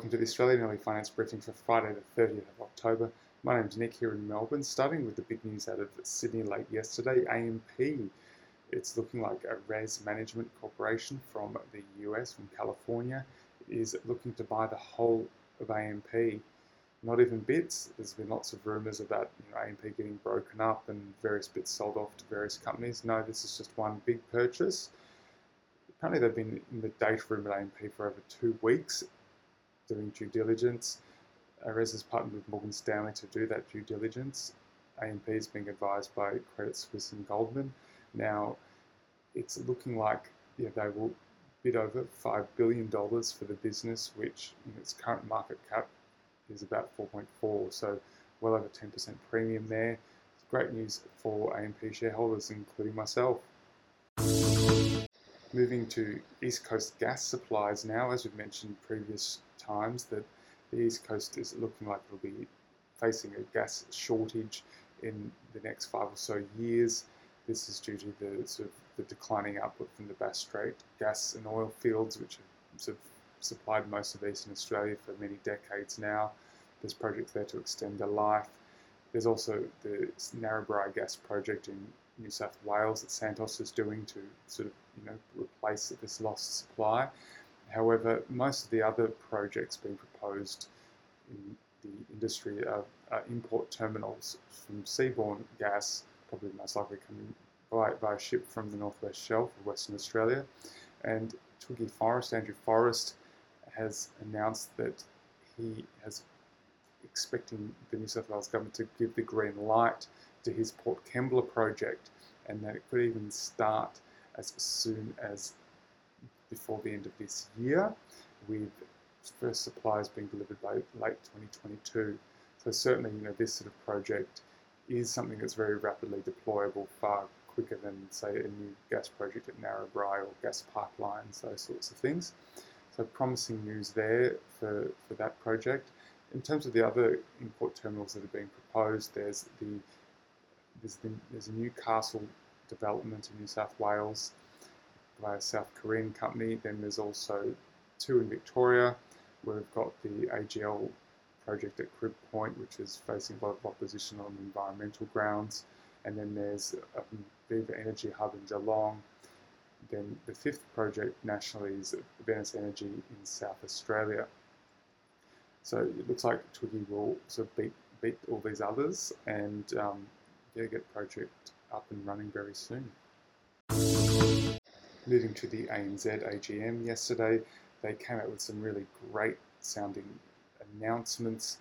welcome to the Australian Early Finance Briefing for Friday, the 30th of October. My name is Nick here in Melbourne, starting with the big news out of Sydney late yesterday. AMP, it's looking like a RES Management Corporation from the US, from California, is looking to buy the whole of AMP. Not even bits. There's been lots of rumours about you know, AMP getting broken up and various bits sold off to various companies. No, this is just one big purchase. Apparently, they've been in the data room at AMP for over two weeks doing due diligence. Ares has partnered with Morgan Stanley to do that due diligence. AMP is being advised by Credit Suisse and Goldman. Now, it's looking like yeah, they will bid over $5 billion for the business, which in its current market cap is about 4.4, so well over 10% premium there. It's great news for AMP shareholders, including myself. Moving to East Coast gas supplies now, as we've mentioned previous times, that the East Coast is looking like it'll be facing a gas shortage in the next five or so years. This is due to the sort of the declining output from the Bass Strait gas and oil fields, which have sort of supplied most of Eastern Australia for many decades now. There's projects there to extend their life. There's also the Narrabri gas project in New South Wales that Santos is doing to sort of you know replace this lost supply. However, most of the other projects being proposed in the industry are, are import terminals from seaborne gas, probably most likely coming by, by ship from the northwest shelf of Western Australia. And Twiggy Forrest, Andrew Forrest, has announced that he has expecting the New South Wales government to give the green light to his Port Kembla project and that it could even start as soon as before the end of this year with first supplies being delivered by late 2022. So certainly, you know, this sort of project is something that's very rapidly deployable, far quicker than, say, a new gas project at Narrabri or gas pipelines, those sorts of things. So promising news there for, for that project. In terms of the other import terminals that are being proposed, there's the there's, the, there's a Newcastle development in New South Wales by a South Korean company. Then there's also two in Victoria, we've got the AGL project at Crib Point, which is facing a lot of opposition on environmental grounds. And then there's um, Viva Energy Hub in Geelong. Then the fifth project nationally is Venice Energy in South Australia. So it looks like Twiggy will sort of beat, beat all these others and um, get project up and running very soon. Moving to the ANZ AGM yesterday, they came out with some really great sounding announcements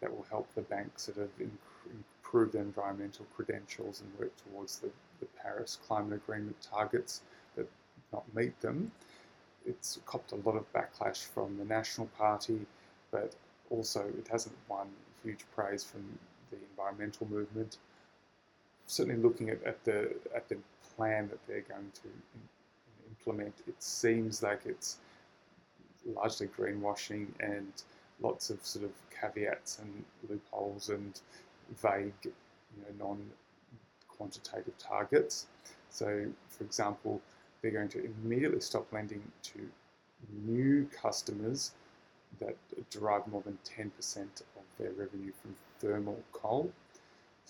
that will help the bank sort of improve their environmental credentials and work towards the, the Paris Climate Agreement targets, but not meet them. It's copped a lot of backlash from the National Party, but also it hasn't won huge praise from the environmental movement. Certainly, looking at, at the at the plan that they're going to implement, it seems like it's largely greenwashing and lots of sort of caveats and loopholes and vague, you know, non-quantitative targets. So, for example, they're going to immediately stop lending to new customers that derive more than 10% of their revenue from thermal coal.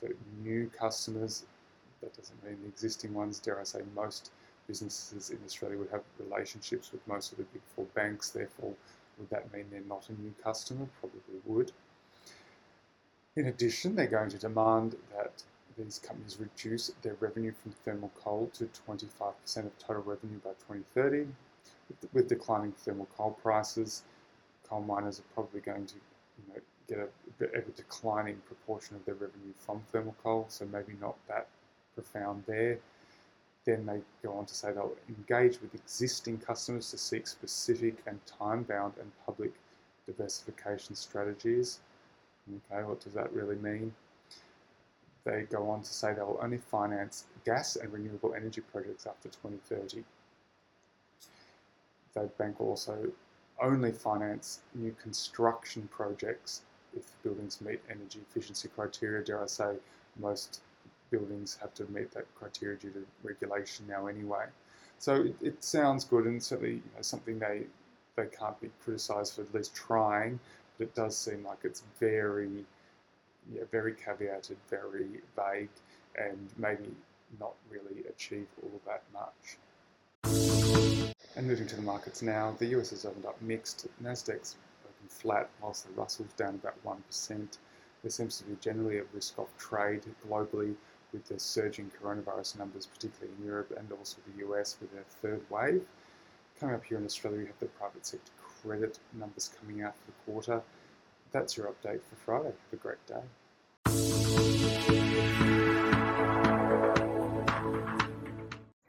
So new customers, that doesn't mean the existing ones, dare I say most businesses in Australia would have relationships with most of the big four banks, therefore would that mean they're not a new customer? Probably would. In addition, they're going to demand that these companies reduce their revenue from thermal coal to 25% of total revenue by 2030. With declining thermal coal prices, coal miners are probably going to you know, get a, a a declining proportion of their revenue from thermal coal, so maybe not that profound there. Then they go on to say they'll engage with existing customers to seek specific and time-bound and public diversification strategies. Okay, what does that really mean? They go on to say they will only finance gas and renewable energy projects after 2030. The bank will also only finance new construction projects if buildings meet energy efficiency criteria. Dare I say, most buildings have to meet that criteria due to regulation now anyway. So it, it sounds good and certainly you know, something they they can't be criticised for at least trying, but it does seem like it's very, yeah, very caveated, very vague, and maybe not really achieve all that much. And moving to the markets now, the US has opened up mixed. Nasdaq's opened flat, whilst the Russell's down about 1%. There seems to be generally a risk off trade globally with the surging coronavirus numbers, particularly in Europe and also the US with their third wave. Coming up here in Australia, we have the private sector credit numbers coming out for the quarter. That's your update for Friday. Have a great day.